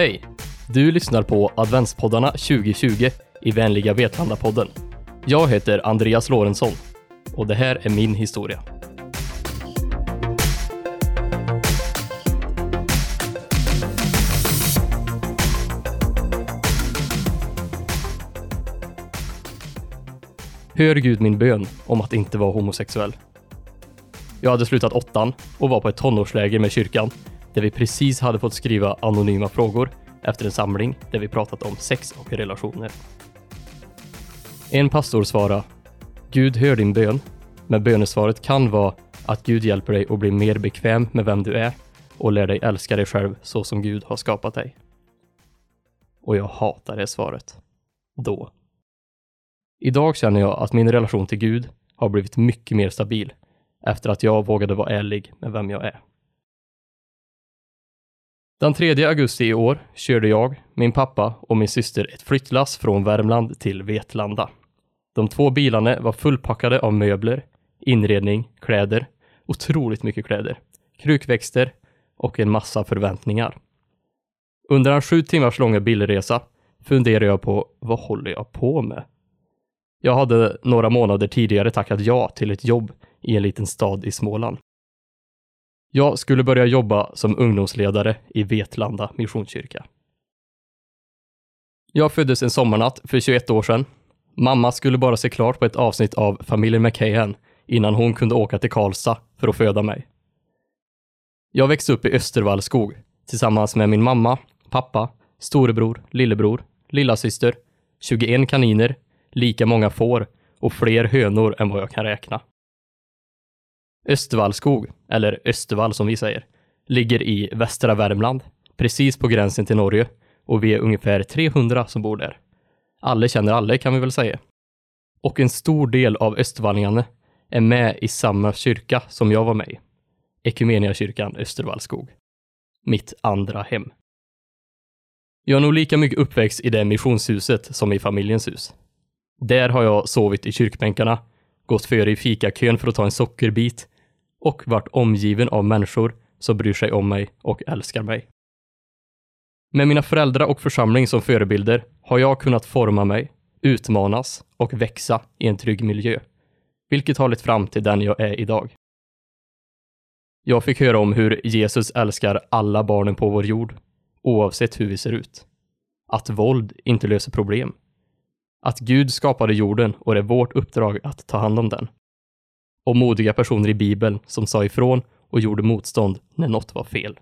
Hej! Du lyssnar på adventspoddarna 2020 i Vänliga Vetlanda-podden. Jag heter Andreas Lorentzon och det här är min historia. Hör Gud min bön om att inte vara homosexuell. Jag hade slutat åttan och var på ett tonårsläger med kyrkan där vi precis hade fått skriva anonyma frågor efter en samling där vi pratat om sex och relationer. En pastor svarade Gud hör din bön, men bönesvaret kan vara att Gud hjälper dig att bli mer bekväm med vem du är och lär dig älska dig själv så som Gud har skapat dig. Och jag hatar det svaret. Då. Idag känner jag att min relation till Gud har blivit mycket mer stabil efter att jag vågade vara ärlig med vem jag är. Den 3 augusti i år körde jag, min pappa och min syster ett flyttlass från Värmland till Vetlanda. De två bilarna var fullpackade av möbler, inredning, kläder, otroligt mycket kläder, krukväxter och en massa förväntningar. Under en sju timmars långa bilresa funderade jag på vad håller jag på med? Jag hade några månader tidigare tackat ja till ett jobb i en liten stad i Småland. Jag skulle börja jobba som ungdomsledare i Vetlanda Missionskyrka. Jag föddes en sommarnatt för 21 år sedan. Mamma skulle bara se klart på ett avsnitt av Familjen McKahan innan hon kunde åka till Karlstad för att föda mig. Jag växte upp i Östervallskog tillsammans med min mamma, pappa, storebror, lillebror, lillasyster, 21 kaniner, lika många får och fler hönor än vad jag kan räkna. Östervallskog, eller Östervall som vi säger, ligger i västra Värmland, precis på gränsen till Norge och vi är ungefär 300 som bor där. Alla känner alla kan vi väl säga. Och en stor del av östervallingarna är med i samma kyrka som jag var med i. Ekumeniakyrkan Östervallskog. Mitt andra hem. Jag är nog lika mycket uppväxt i det missionshuset som i familjens hus. Där har jag sovit i kyrkbänkarna, gått före i fikakön för att ta en sockerbit och varit omgiven av människor som bryr sig om mig och älskar mig. Med mina föräldrar och församling som förebilder har jag kunnat forma mig, utmanas och växa i en trygg miljö, vilket har lett fram till den jag är idag. Jag fick höra om hur Jesus älskar alla barnen på vår jord, oavsett hur vi ser ut. Att våld inte löser problem. Att Gud skapade jorden och det är vårt uppdrag att ta hand om den och modiga personer i Bibeln som sa ifrån och gjorde motstånd när något var fel.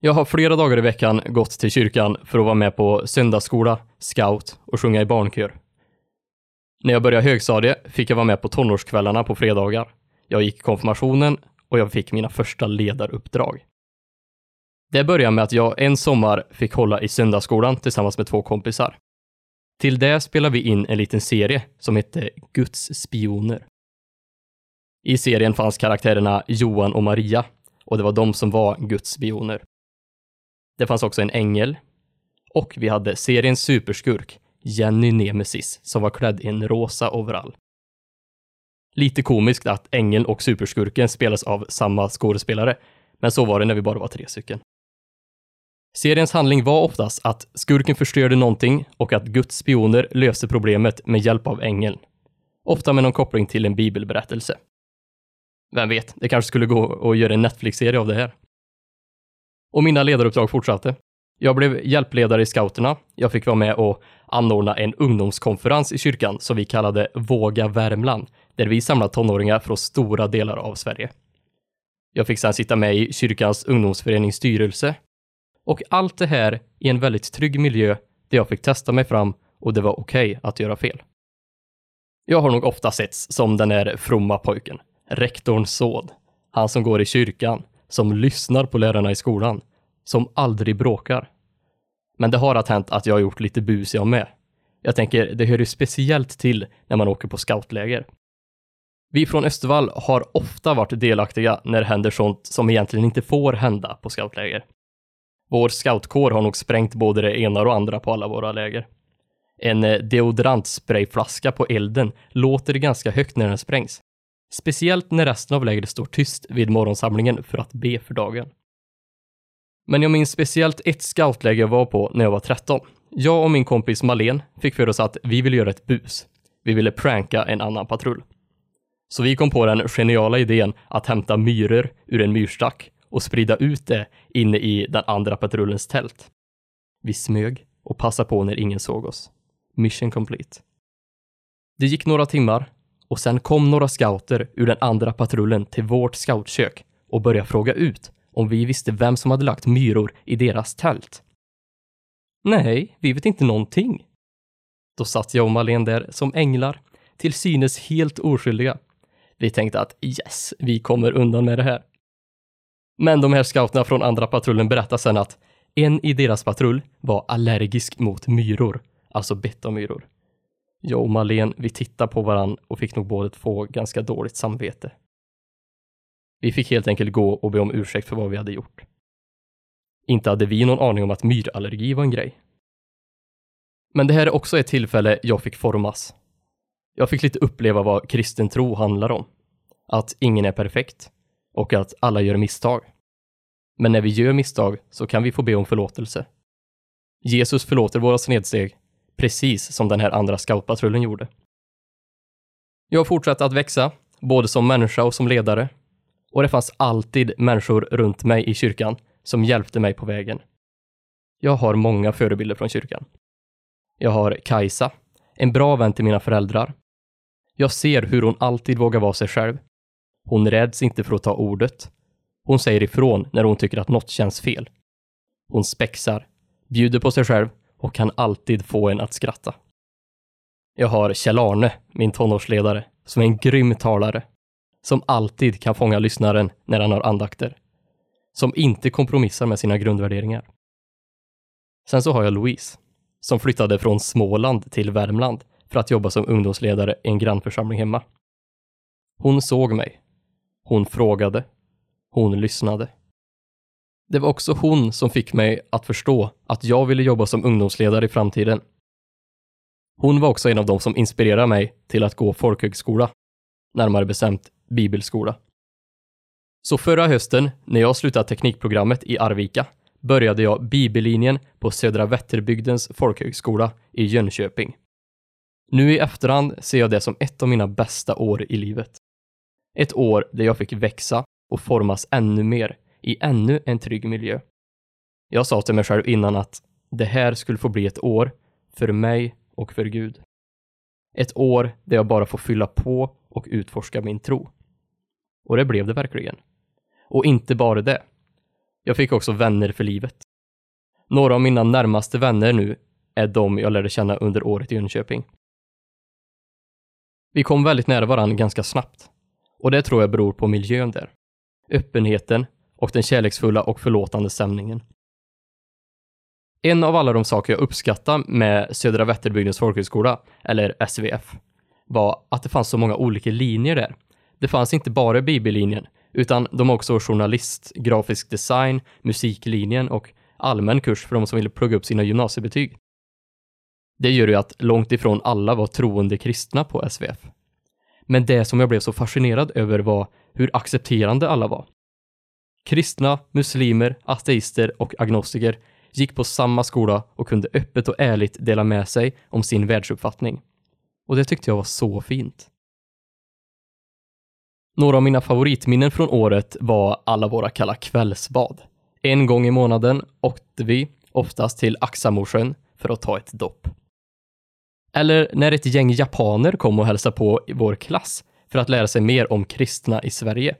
Jag har flera dagar i veckan gått till kyrkan för att vara med på söndagsskola, scout och sjunga i barnkör. När jag började högstadiet fick jag vara med på tonårskvällarna på fredagar. Jag gick konfirmationen och jag fick mina första ledaruppdrag. Det började med att jag en sommar fick hålla i söndagsskolan tillsammans med två kompisar. Till det spelar vi in en liten serie som hette Guds spioner. I serien fanns karaktärerna Johan och Maria och det var de som var Guds spioner. Det fanns också en ängel och vi hade seriens superskurk Jenny Nemesis som var klädd i en rosa overall. Lite komiskt att ängeln och superskurken spelas av samma skådespelare, men så var det när vi bara var tre stycken. Seriens handling var oftast att skurken förstörde någonting och att Guds spioner löste problemet med hjälp av ängeln. Ofta med någon koppling till en bibelberättelse. Vem vet, det kanske skulle gå att göra en Netflix-serie av det här. Och mina ledaruppdrag fortsatte. Jag blev hjälpledare i scouterna. Jag fick vara med och anordna en ungdomskonferens i kyrkan som vi kallade Våga Värmland, där vi samlade tonåringar från stora delar av Sverige. Jag fick sedan sitta med i kyrkans ungdomsförenings styrelse och allt det här i en väldigt trygg miljö där jag fick testa mig fram och det var okej okay att göra fel. Jag har nog ofta setts som den där fromma pojken, rektorns son, han som går i kyrkan, som lyssnar på lärarna i skolan, som aldrig bråkar. Men det har att hänt att jag har gjort lite bus jag med. Jag tänker, det hör ju speciellt till när man åker på scoutläger. Vi från Östervall har ofta varit delaktiga när det händer sånt som egentligen inte får hända på scoutläger. Vår scoutkår har nog sprängt både det ena och andra på alla våra läger. En eh, deodorantsprayflaska på elden låter ganska högt när den sprängs. Speciellt när resten av lägret står tyst vid morgonsamlingen för att be för dagen. Men jag minns speciellt ett scoutläger jag var på när jag var 13. Jag och min kompis Malen fick för oss att vi ville göra ett bus. Vi ville pranka en annan patrull. Så vi kom på den geniala idén att hämta myror ur en myrstack och sprida ut det inne i den andra patrullens tält. Vi smög och passade på när ingen såg oss. Mission complete. Det gick några timmar och sen kom några scouter ur den andra patrullen till vårt scoutkök och började fråga ut om vi visste vem som hade lagt myror i deras tält. Nej, vi vet inte någonting. Då satt jag och Malin där som änglar, till synes helt oskyldiga. Vi tänkte att yes, vi kommer undan med det här. Men de här scouterna från andra patrullen berättar sen att en i deras patrull var allergisk mot myror, alltså betamyror. Jag och Malen, vi tittade på varann och fick nog båda få ganska dåligt samvete. Vi fick helt enkelt gå och be om ursäkt för vad vi hade gjort. Inte hade vi någon aning om att myrallergi var en grej. Men det här är också ett tillfälle jag fick formas. Jag fick lite uppleva vad kristen tro handlar om. Att ingen är perfekt och att alla gör misstag. Men när vi gör misstag så kan vi få be om förlåtelse. Jesus förlåter våra snedsteg, precis som den här andra scoutpatrullen gjorde. Jag fortsatte att växa, både som människa och som ledare. Och det fanns alltid människor runt mig i kyrkan som hjälpte mig på vägen. Jag har många förebilder från kyrkan. Jag har Kajsa, en bra vän till mina föräldrar. Jag ser hur hon alltid vågar vara sig själv. Hon räds inte för att ta ordet. Hon säger ifrån när hon tycker att något känns fel. Hon spexar, bjuder på sig själv och kan alltid få en att skratta. Jag har Kjell-Arne, min tonårsledare, som är en grym talare. Som alltid kan fånga lyssnaren när han har andakter. Som inte kompromissar med sina grundvärderingar. Sen så har jag Louise, som flyttade från Småland till Värmland för att jobba som ungdomsledare i en grannförsamling hemma. Hon såg mig. Hon frågade. Hon lyssnade. Det var också hon som fick mig att förstå att jag ville jobba som ungdomsledare i framtiden. Hon var också en av dem som inspirerade mig till att gå folkhögskola, närmare bestämt bibelskola. Så förra hösten, när jag slutade teknikprogrammet i Arvika, började jag bibellinjen på Södra Vätterbygdens folkhögskola i Jönköping. Nu i efterhand ser jag det som ett av mina bästa år i livet. Ett år där jag fick växa och formas ännu mer i ännu en trygg miljö. Jag sa till mig själv innan att det här skulle få bli ett år för mig och för Gud. Ett år där jag bara får fylla på och utforska min tro. Och det blev det verkligen. Och inte bara det. Jag fick också vänner för livet. Några av mina närmaste vänner nu är de jag lärde känna under året i Jönköping. Vi kom väldigt nära varandra ganska snabbt. Och det tror jag beror på miljön där. Öppenheten och den kärleksfulla och förlåtande stämningen. En av alla de saker jag uppskattar med Södra Vätterbygdens folkhögskola, eller SVF, var att det fanns så många olika linjer där. Det fanns inte bara bibellinjen, utan de har också journalist, grafisk design, musiklinjen och allmän kurs för de som ville plugga upp sina gymnasiebetyg. Det gör ju att långt ifrån alla var troende kristna på SVF. Men det som jag blev så fascinerad över var hur accepterande alla var. Kristna, muslimer, ateister och agnostiker gick på samma skola och kunde öppet och ärligt dela med sig om sin världsuppfattning. Och det tyckte jag var så fint. Några av mina favoritminnen från året var alla våra kalla kvällsbad. En gång i månaden åkte vi, oftast till Axamorsjön, för att ta ett dopp. Eller när ett gäng japaner kom och hälsade på i vår klass för att lära sig mer om kristna i Sverige.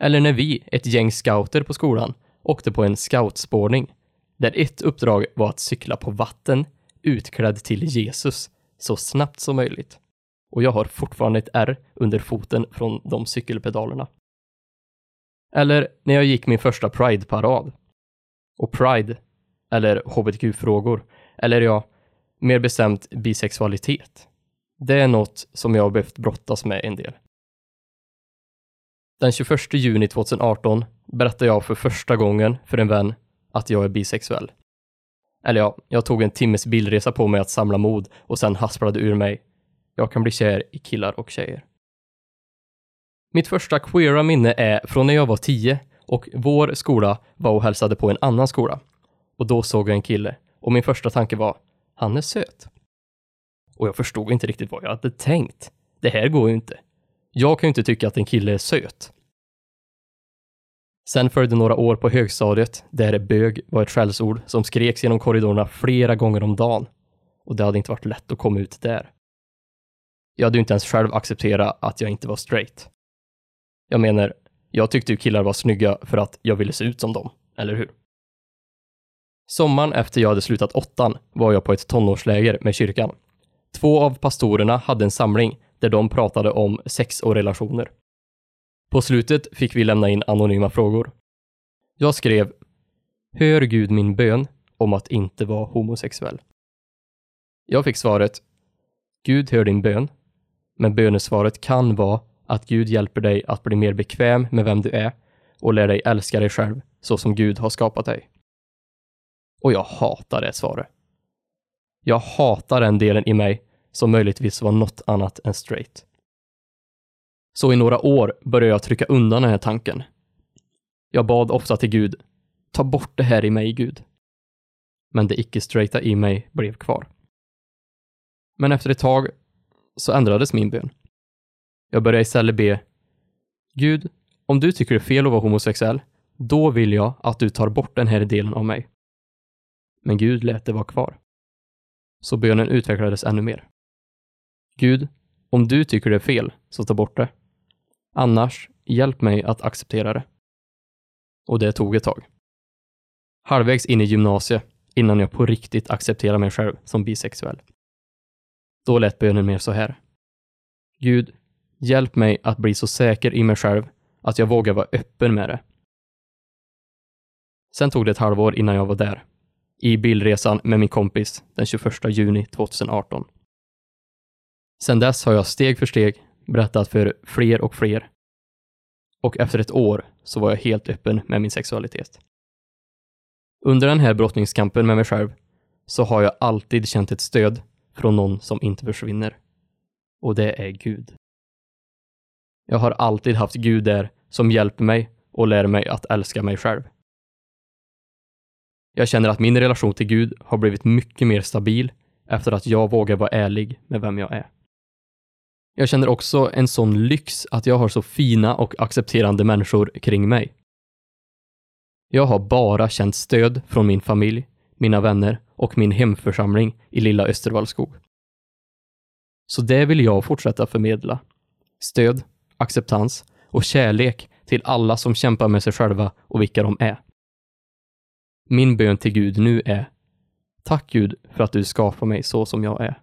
Eller när vi, ett gäng scouter på skolan, åkte på en scoutspårning där ett uppdrag var att cykla på vatten utklädd till Jesus så snabbt som möjligt. Och jag har fortfarande ett R under foten från de cykelpedalerna. Eller när jag gick min första Pride-parad. Och Pride, eller hbtq-frågor, eller ja, mer bestämt bisexualitet. Det är något som jag har behövt brottas med en del. Den 21 juni 2018 berättade jag för första gången för en vän att jag är bisexuell. Eller ja, jag tog en timmes bilresa på mig att samla mod och sen hasplade ur mig. Jag kan bli kär i killar och tjejer. Mitt första queera minne är från när jag var tio och vår skola var och hälsade på en annan skola. Och då såg jag en kille och min första tanke var, han är söt. Och jag förstod inte riktigt vad jag hade tänkt. Det här går ju inte. Jag kan ju inte tycka att en kille är söt. Sen följde några år på högstadiet där bög var ett skällsord som skreks genom korridorerna flera gånger om dagen. Och det hade inte varit lätt att komma ut där. Jag hade ju inte ens själv accepterat att jag inte var straight. Jag menar, jag tyckte ju killar var snygga för att jag ville se ut som dem, eller hur? Sommaren efter jag hade slutat åttan var jag på ett tonårsläger med kyrkan. Två av pastorerna hade en samling där de pratade om sex och relationer. På slutet fick vi lämna in anonyma frågor. Jag skrev Hör Gud min bön om att inte vara homosexuell? Jag fick svaret Gud hör din bön, men bönesvaret kan vara att Gud hjälper dig att bli mer bekväm med vem du är och lär dig älska dig själv så som Gud har skapat dig. Och jag hatar det svaret. Jag hatar den delen i mig som möjligtvis var något annat än straight. Så i några år började jag trycka undan den här tanken. Jag bad ofta till Gud, ta bort det här i mig, Gud. Men det icke-straighta i mig blev kvar. Men efter ett tag så ändrades min bön. Jag började istället be, Gud, om du tycker det är fel att vara homosexuell, då vill jag att du tar bort den här delen av mig. Men Gud lät det vara kvar. Så bönen utvecklades ännu mer. Gud, om du tycker det är fel, så ta bort det. Annars, hjälp mig att acceptera det. Och det tog ett tag. Halvvägs in i gymnasiet, innan jag på riktigt accepterade mig själv som bisexuell. Då lät bönen mer så här. Gud, hjälp mig att bli så säker i mig själv att jag vågar vara öppen med det. Sen tog det ett halvår innan jag var där. I bilresan med min kompis den 21 juni 2018. Sedan dess har jag steg för steg berättat för fler och fler. Och efter ett år så var jag helt öppen med min sexualitet. Under den här brottningskampen med mig själv så har jag alltid känt ett stöd från någon som inte försvinner. Och det är Gud. Jag har alltid haft Gud där som hjälper mig och lär mig att älska mig själv. Jag känner att min relation till Gud har blivit mycket mer stabil efter att jag vågar vara ärlig med vem jag är. Jag känner också en sån lyx att jag har så fina och accepterande människor kring mig. Jag har bara känt stöd från min familj, mina vänner och min hemförsamling i lilla Östervallskog. Så det vill jag fortsätta förmedla. Stöd, acceptans och kärlek till alla som kämpar med sig själva och vilka de är. Min bön till Gud nu är Tack Gud för att du skapar mig så som jag är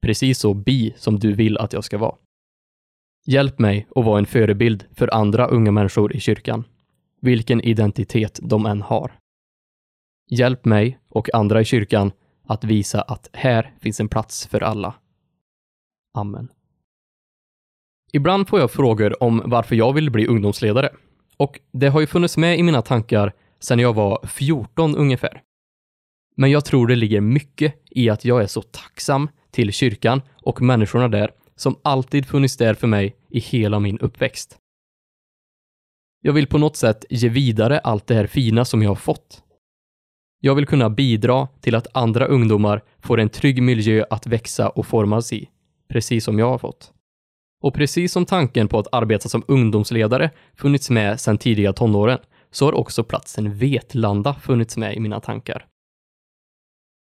precis så bi som du vill att jag ska vara. Hjälp mig att vara en förebild för andra unga människor i kyrkan, vilken identitet de än har. Hjälp mig och andra i kyrkan att visa att här finns en plats för alla. Amen. Ibland får jag frågor om varför jag vill bli ungdomsledare. Och det har ju funnits med i mina tankar sedan jag var 14 ungefär. Men jag tror det ligger mycket i att jag är så tacksam till kyrkan och människorna där som alltid funnits där för mig i hela min uppväxt. Jag vill på något sätt ge vidare allt det här fina som jag har fått. Jag vill kunna bidra till att andra ungdomar får en trygg miljö att växa och formas i, precis som jag har fått. Och precis som tanken på att arbeta som ungdomsledare funnits med sedan tidiga tonåren, så har också platsen Vetlanda funnits med i mina tankar.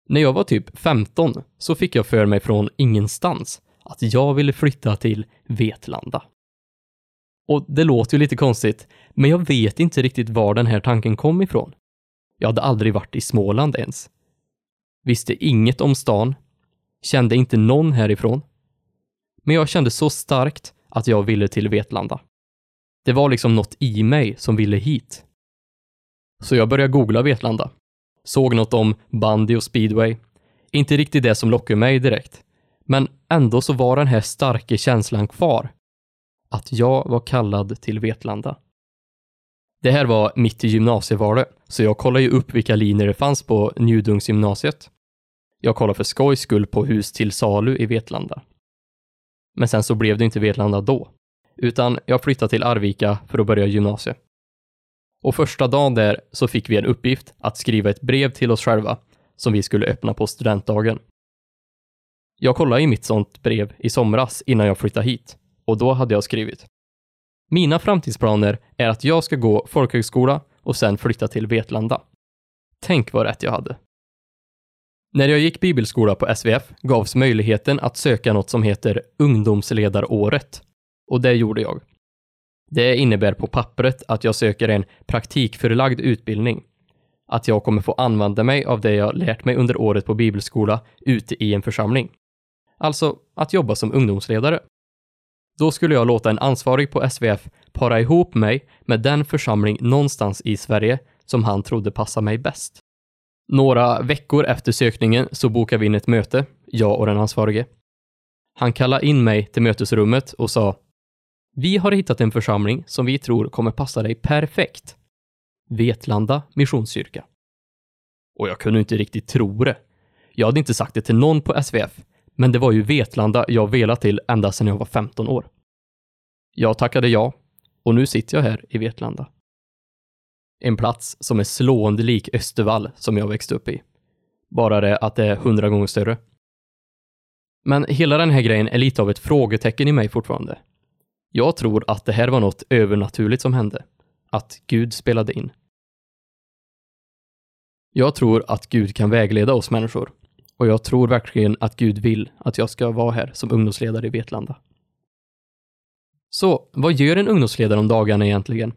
När jag var typ 15 så fick jag för mig från ingenstans att jag ville flytta till Vetlanda. Och det låter ju lite konstigt, men jag vet inte riktigt var den här tanken kom ifrån. Jag hade aldrig varit i Småland ens. Visste inget om stan, kände inte någon härifrån. Men jag kände så starkt att jag ville till Vetlanda. Det var liksom något i mig som ville hit. Så jag började googla Vetlanda såg något om bandy och speedway. Inte riktigt det som lockade mig direkt. Men ändå så var den här starka känslan kvar. Att jag var kallad till Vetlanda. Det här var mitt i gymnasievalet, så jag kollade ju upp vilka linjer det fanns på Njudungsgymnasiet. Jag kollade för skojs skull på hus till salu i Vetlanda. Men sen så blev det inte Vetlanda då, utan jag flyttade till Arvika för att börja gymnasiet. Och första dagen där så fick vi en uppgift att skriva ett brev till oss själva som vi skulle öppna på studentdagen. Jag kollade i mitt sånt brev i somras innan jag flyttade hit och då hade jag skrivit. Mina framtidsplaner är att jag ska gå folkhögskola och sen flytta till Vetlanda. Tänk vad rätt jag hade. När jag gick bibelskola på SVF gavs möjligheten att söka något som heter ungdomsledaråret. Och det gjorde jag. Det innebär på pappret att jag söker en praktikförlagd utbildning. Att jag kommer få använda mig av det jag lärt mig under året på bibelskola ute i en församling. Alltså att jobba som ungdomsledare. Då skulle jag låta en ansvarig på SVF para ihop mig med den församling någonstans i Sverige som han trodde passade mig bäst. Några veckor efter sökningen så bokade vi in ett möte, jag och den ansvarige. Han kallade in mig till mötesrummet och sa vi har hittat en församling som vi tror kommer passa dig perfekt. Vetlanda Missionskyrka. Och jag kunde inte riktigt tro det. Jag hade inte sagt det till någon på SVF, men det var ju Vetlanda jag velat till ända sedan jag var 15 år. Jag tackade ja och nu sitter jag här i Vetlanda. En plats som är slående lik Östervall som jag växte upp i. Bara det att det är hundra gånger större. Men hela den här grejen är lite av ett frågetecken i mig fortfarande. Jag tror att det här var något övernaturligt som hände. Att Gud spelade in. Jag tror att Gud kan vägleda oss människor. Och jag tror verkligen att Gud vill att jag ska vara här som ungdomsledare i Vetlanda. Så, vad gör en ungdomsledare om dagarna egentligen?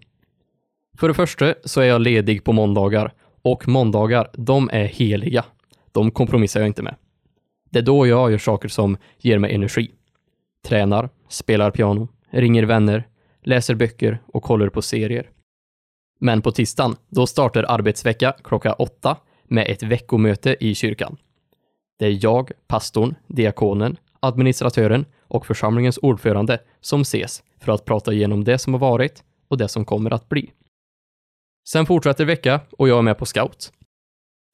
För det första så är jag ledig på måndagar och måndagar, de är heliga. De kompromissar jag inte med. Det är då jag gör saker som ger mig energi. Tränar, spelar piano, ringer vänner, läser böcker och kollar på serier. Men på tisdagen, då startar arbetsvecka klockan åtta med ett veckomöte i kyrkan. Det är jag, pastorn, diakonen, administratören och församlingens ordförande som ses för att prata igenom det som har varit och det som kommer att bli. Sen fortsätter vecka och jag är med på scout.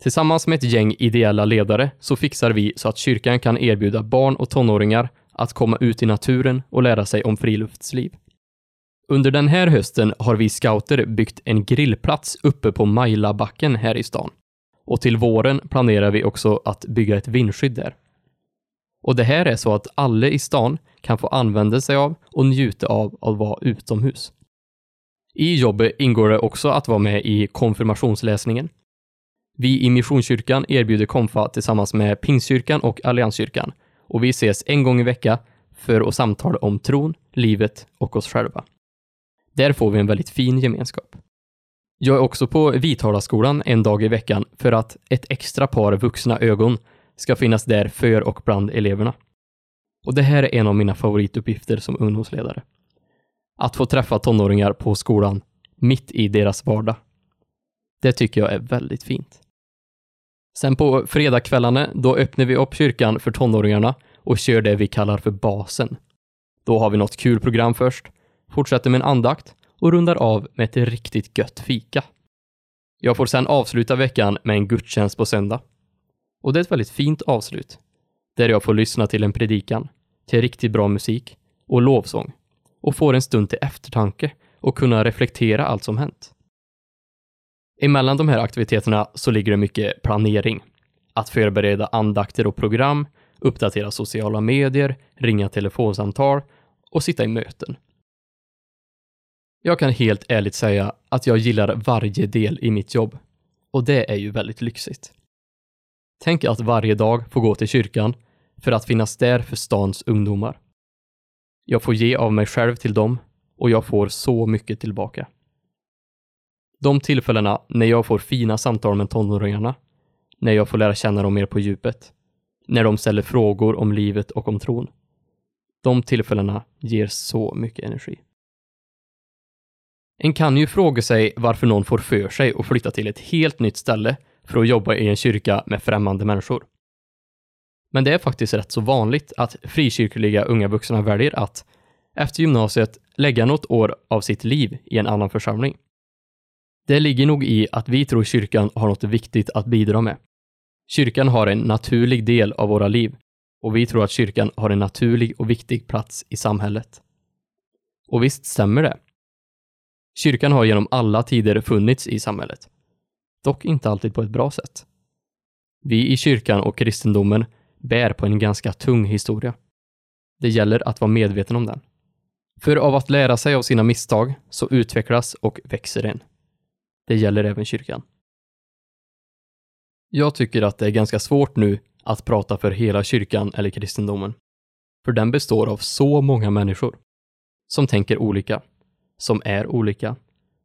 Tillsammans med ett gäng ideella ledare så fixar vi så att kyrkan kan erbjuda barn och tonåringar att komma ut i naturen och lära sig om friluftsliv. Under den här hösten har vi scouter byggt en grillplats uppe på Majlabacken här i stan. Och till våren planerar vi också att bygga ett vindskydd där. Och det här är så att alla i stan kan få använda sig av och njuta av att vara utomhus. I jobbet ingår det också att vara med i konfirmationsläsningen. Vi i Missionskyrkan erbjuder konfa tillsammans med Pingstkyrkan och Allianskyrkan och vi ses en gång i veckan för att samtala om tron, livet och oss själva. Där får vi en väldigt fin gemenskap. Jag är också på Vitalaskolan en dag i veckan för att ett extra par vuxna ögon ska finnas där för och bland eleverna. Och det här är en av mina favorituppgifter som ungdomsledare. Att få träffa tonåringar på skolan, mitt i deras vardag. Det tycker jag är väldigt fint. Sen på fredagskvällarna, då öppnar vi upp kyrkan för tonåringarna och kör det vi kallar för basen. Då har vi något kul program först, fortsätter med en andakt och rundar av med ett riktigt gött fika. Jag får sen avsluta veckan med en gudstjänst på söndag. Och det är ett väldigt fint avslut, där jag får lyssna till en predikan, till riktigt bra musik och lovsång och får en stund till eftertanke och kunna reflektera allt som hänt. Emellan de här aktiviteterna så ligger det mycket planering. Att förbereda andakter och program, uppdatera sociala medier, ringa telefonsamtal och sitta i möten. Jag kan helt ärligt säga att jag gillar varje del i mitt jobb. Och det är ju väldigt lyxigt. Tänk att varje dag få gå till kyrkan för att finnas där för stans ungdomar. Jag får ge av mig själv till dem och jag får så mycket tillbaka. De tillfällena när jag får fina samtal med tonåringarna, när jag får lära känna dem mer på djupet, när de ställer frågor om livet och om tron. De tillfällena ger så mycket energi. En kan ju fråga sig varför någon får för sig att flytta till ett helt nytt ställe för att jobba i en kyrka med främmande människor. Men det är faktiskt rätt så vanligt att frikyrkliga unga vuxna väljer att efter gymnasiet lägga något år av sitt liv i en annan församling. Det ligger nog i att vi tror kyrkan har något viktigt att bidra med. Kyrkan har en naturlig del av våra liv och vi tror att kyrkan har en naturlig och viktig plats i samhället. Och visst stämmer det. Kyrkan har genom alla tider funnits i samhället. Dock inte alltid på ett bra sätt. Vi i kyrkan och kristendomen bär på en ganska tung historia. Det gäller att vara medveten om den. För av att lära sig av sina misstag så utvecklas och växer en. Det gäller även kyrkan. Jag tycker att det är ganska svårt nu att prata för hela kyrkan eller kristendomen. För den består av så många människor som tänker olika, som är olika,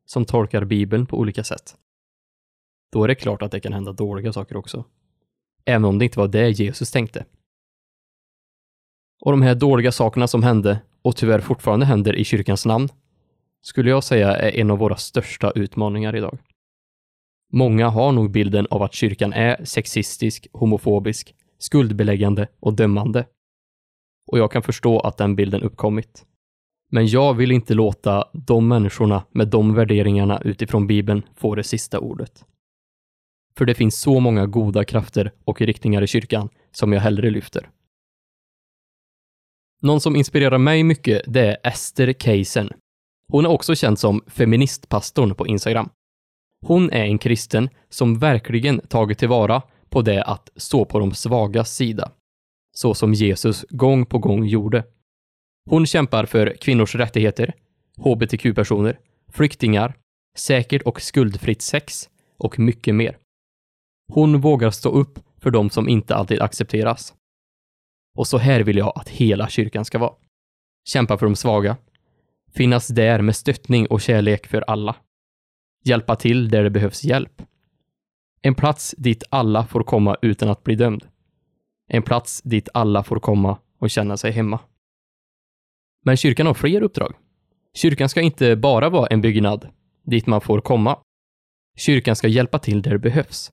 som tolkar Bibeln på olika sätt. Då är det klart att det kan hända dåliga saker också. Även om det inte var det Jesus tänkte. Och de här dåliga sakerna som hände, och tyvärr fortfarande händer i kyrkans namn, skulle jag säga är en av våra största utmaningar idag. Många har nog bilden av att kyrkan är sexistisk, homofobisk, skuldbeläggande och dömande. Och jag kan förstå att den bilden uppkommit. Men jag vill inte låta de människorna med de värderingarna utifrån Bibeln få det sista ordet. För det finns så många goda krafter och riktningar i kyrkan som jag hellre lyfter. Någon som inspirerar mig mycket, det är Ester Keisen. Hon är också känd som feministpastorn på Instagram. Hon är en kristen som verkligen tagit tillvara på det att stå på de svagas sida. Så som Jesus gång på gång gjorde. Hon kämpar för kvinnors rättigheter, hbtq-personer, flyktingar, säkert och skuldfritt sex och mycket mer. Hon vågar stå upp för de som inte alltid accepteras. Och så här vill jag att hela kyrkan ska vara. Kämpa för de svaga. Finnas där med stöttning och kärlek för alla. Hjälpa till där det behövs hjälp. En plats dit alla får komma utan att bli dömd. En plats dit alla får komma och känna sig hemma. Men kyrkan har fler uppdrag. Kyrkan ska inte bara vara en byggnad dit man får komma. Kyrkan ska hjälpa till där det behövs.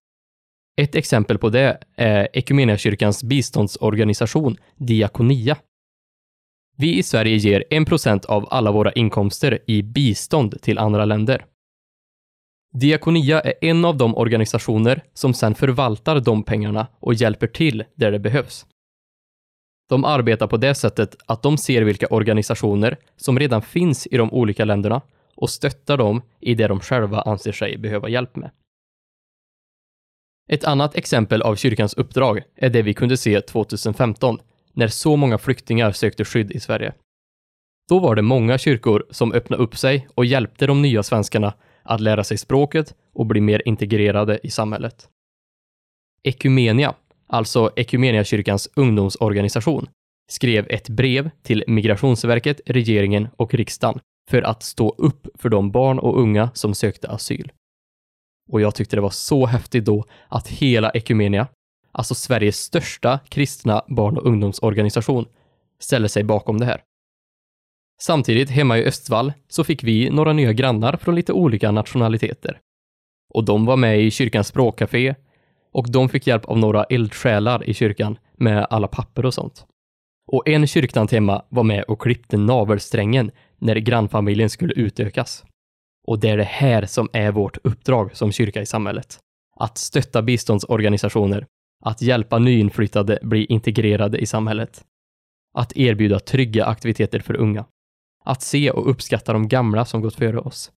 Ett exempel på det är Equmeniakyrkans biståndsorganisation Diakonia. Vi i Sverige ger 1% av alla våra inkomster i bistånd till andra länder. Diakonia är en av de organisationer som sedan förvaltar de pengarna och hjälper till där det behövs. De arbetar på det sättet att de ser vilka organisationer som redan finns i de olika länderna och stöttar dem i det de själva anser sig behöva hjälp med. Ett annat exempel av kyrkans uppdrag är det vi kunde se 2015, när så många flyktingar sökte skydd i Sverige. Då var det många kyrkor som öppnade upp sig och hjälpte de nya svenskarna att lära sig språket och bli mer integrerade i samhället. Ekumenia, alltså Ekumeniakyrkans ungdomsorganisation, skrev ett brev till Migrationsverket, regeringen och riksdagen för att stå upp för de barn och unga som sökte asyl. Och jag tyckte det var så häftigt då att hela Ekumenia, alltså Sveriges största kristna barn och ungdomsorganisation, ställer sig bakom det här. Samtidigt, hemma i Östvall, så fick vi några nya grannar från lite olika nationaliteter. Och de var med i kyrkans språkcafé och de fick hjälp av några eldsjälar i kyrkan med alla papper och sånt. Och en kyrktant hemma var med och klippte navelsträngen när grannfamiljen skulle utökas. Och det är det här som är vårt uppdrag som kyrka i samhället. Att stötta biståndsorganisationer, att hjälpa nyinflyttade bli integrerade i samhället, att erbjuda trygga aktiviteter för unga, att se och uppskatta de gamla som gått före oss,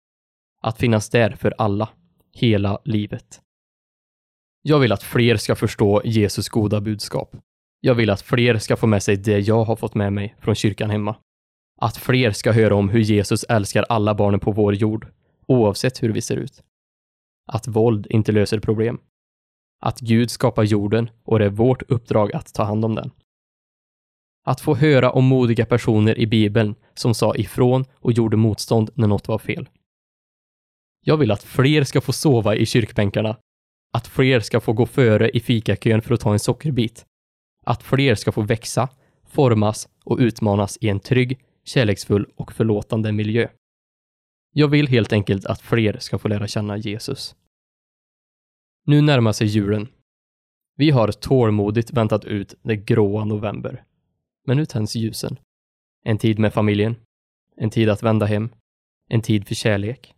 att finnas där för alla, hela livet. Jag vill att fler ska förstå Jesus goda budskap. Jag vill att fler ska få med sig det jag har fått med mig från kyrkan hemma. Att fler ska höra om hur Jesus älskar alla barnen på vår jord oavsett hur vi ser ut. Att våld inte löser problem. Att Gud skapar jorden och det är vårt uppdrag att ta hand om den. Att få höra om modiga personer i Bibeln som sa ifrån och gjorde motstånd när något var fel. Jag vill att fler ska få sova i kyrkbänkarna. Att fler ska få gå före i fikakön för att ta en sockerbit. Att fler ska få växa, formas och utmanas i en trygg, kärleksfull och förlåtande miljö. Jag vill helt enkelt att fler ska få lära känna Jesus. Nu närmar sig julen. Vi har tålmodigt väntat ut det gråa november. Men nu tänds ljusen. En tid med familjen. En tid att vända hem. En tid för kärlek.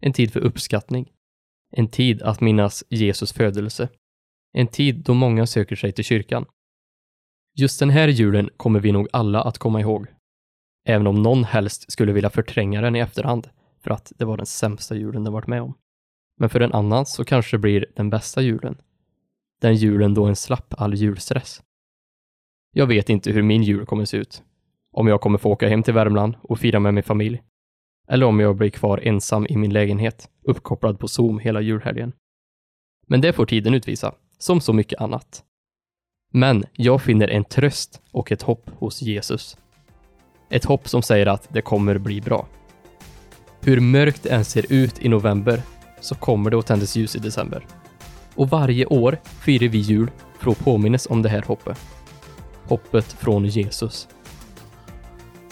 En tid för uppskattning. En tid att minnas Jesus födelse. En tid då många söker sig till kyrkan. Just den här julen kommer vi nog alla att komma ihåg. Även om någon helst skulle vilja förtränga den i efterhand för att det var den sämsta julen den varit med om. Men för en annan så kanske det blir den bästa julen. Den julen då en slapp all julstress. Jag vet inte hur min jul kommer se ut. Om jag kommer få åka hem till Värmland och fira med min familj. Eller om jag blir kvar ensam i min lägenhet, uppkopplad på Zoom hela julhelgen. Men det får tiden utvisa, som så mycket annat. Men jag finner en tröst och ett hopp hos Jesus. Ett hopp som säger att det kommer bli bra. Hur mörkt det än ser ut i november så kommer det att tändas ljus i december. Och varje år firar vi jul för att påminnas om det här hoppet. Hoppet från Jesus.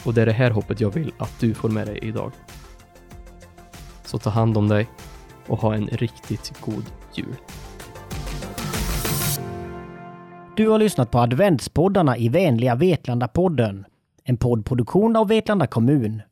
Och det är det här hoppet jag vill att du får med dig idag. Så ta hand om dig och ha en riktigt god jul. Du har lyssnat på adventspoddarna i vänliga Vetlanda-podden. En poddproduktion av Vetlanda kommun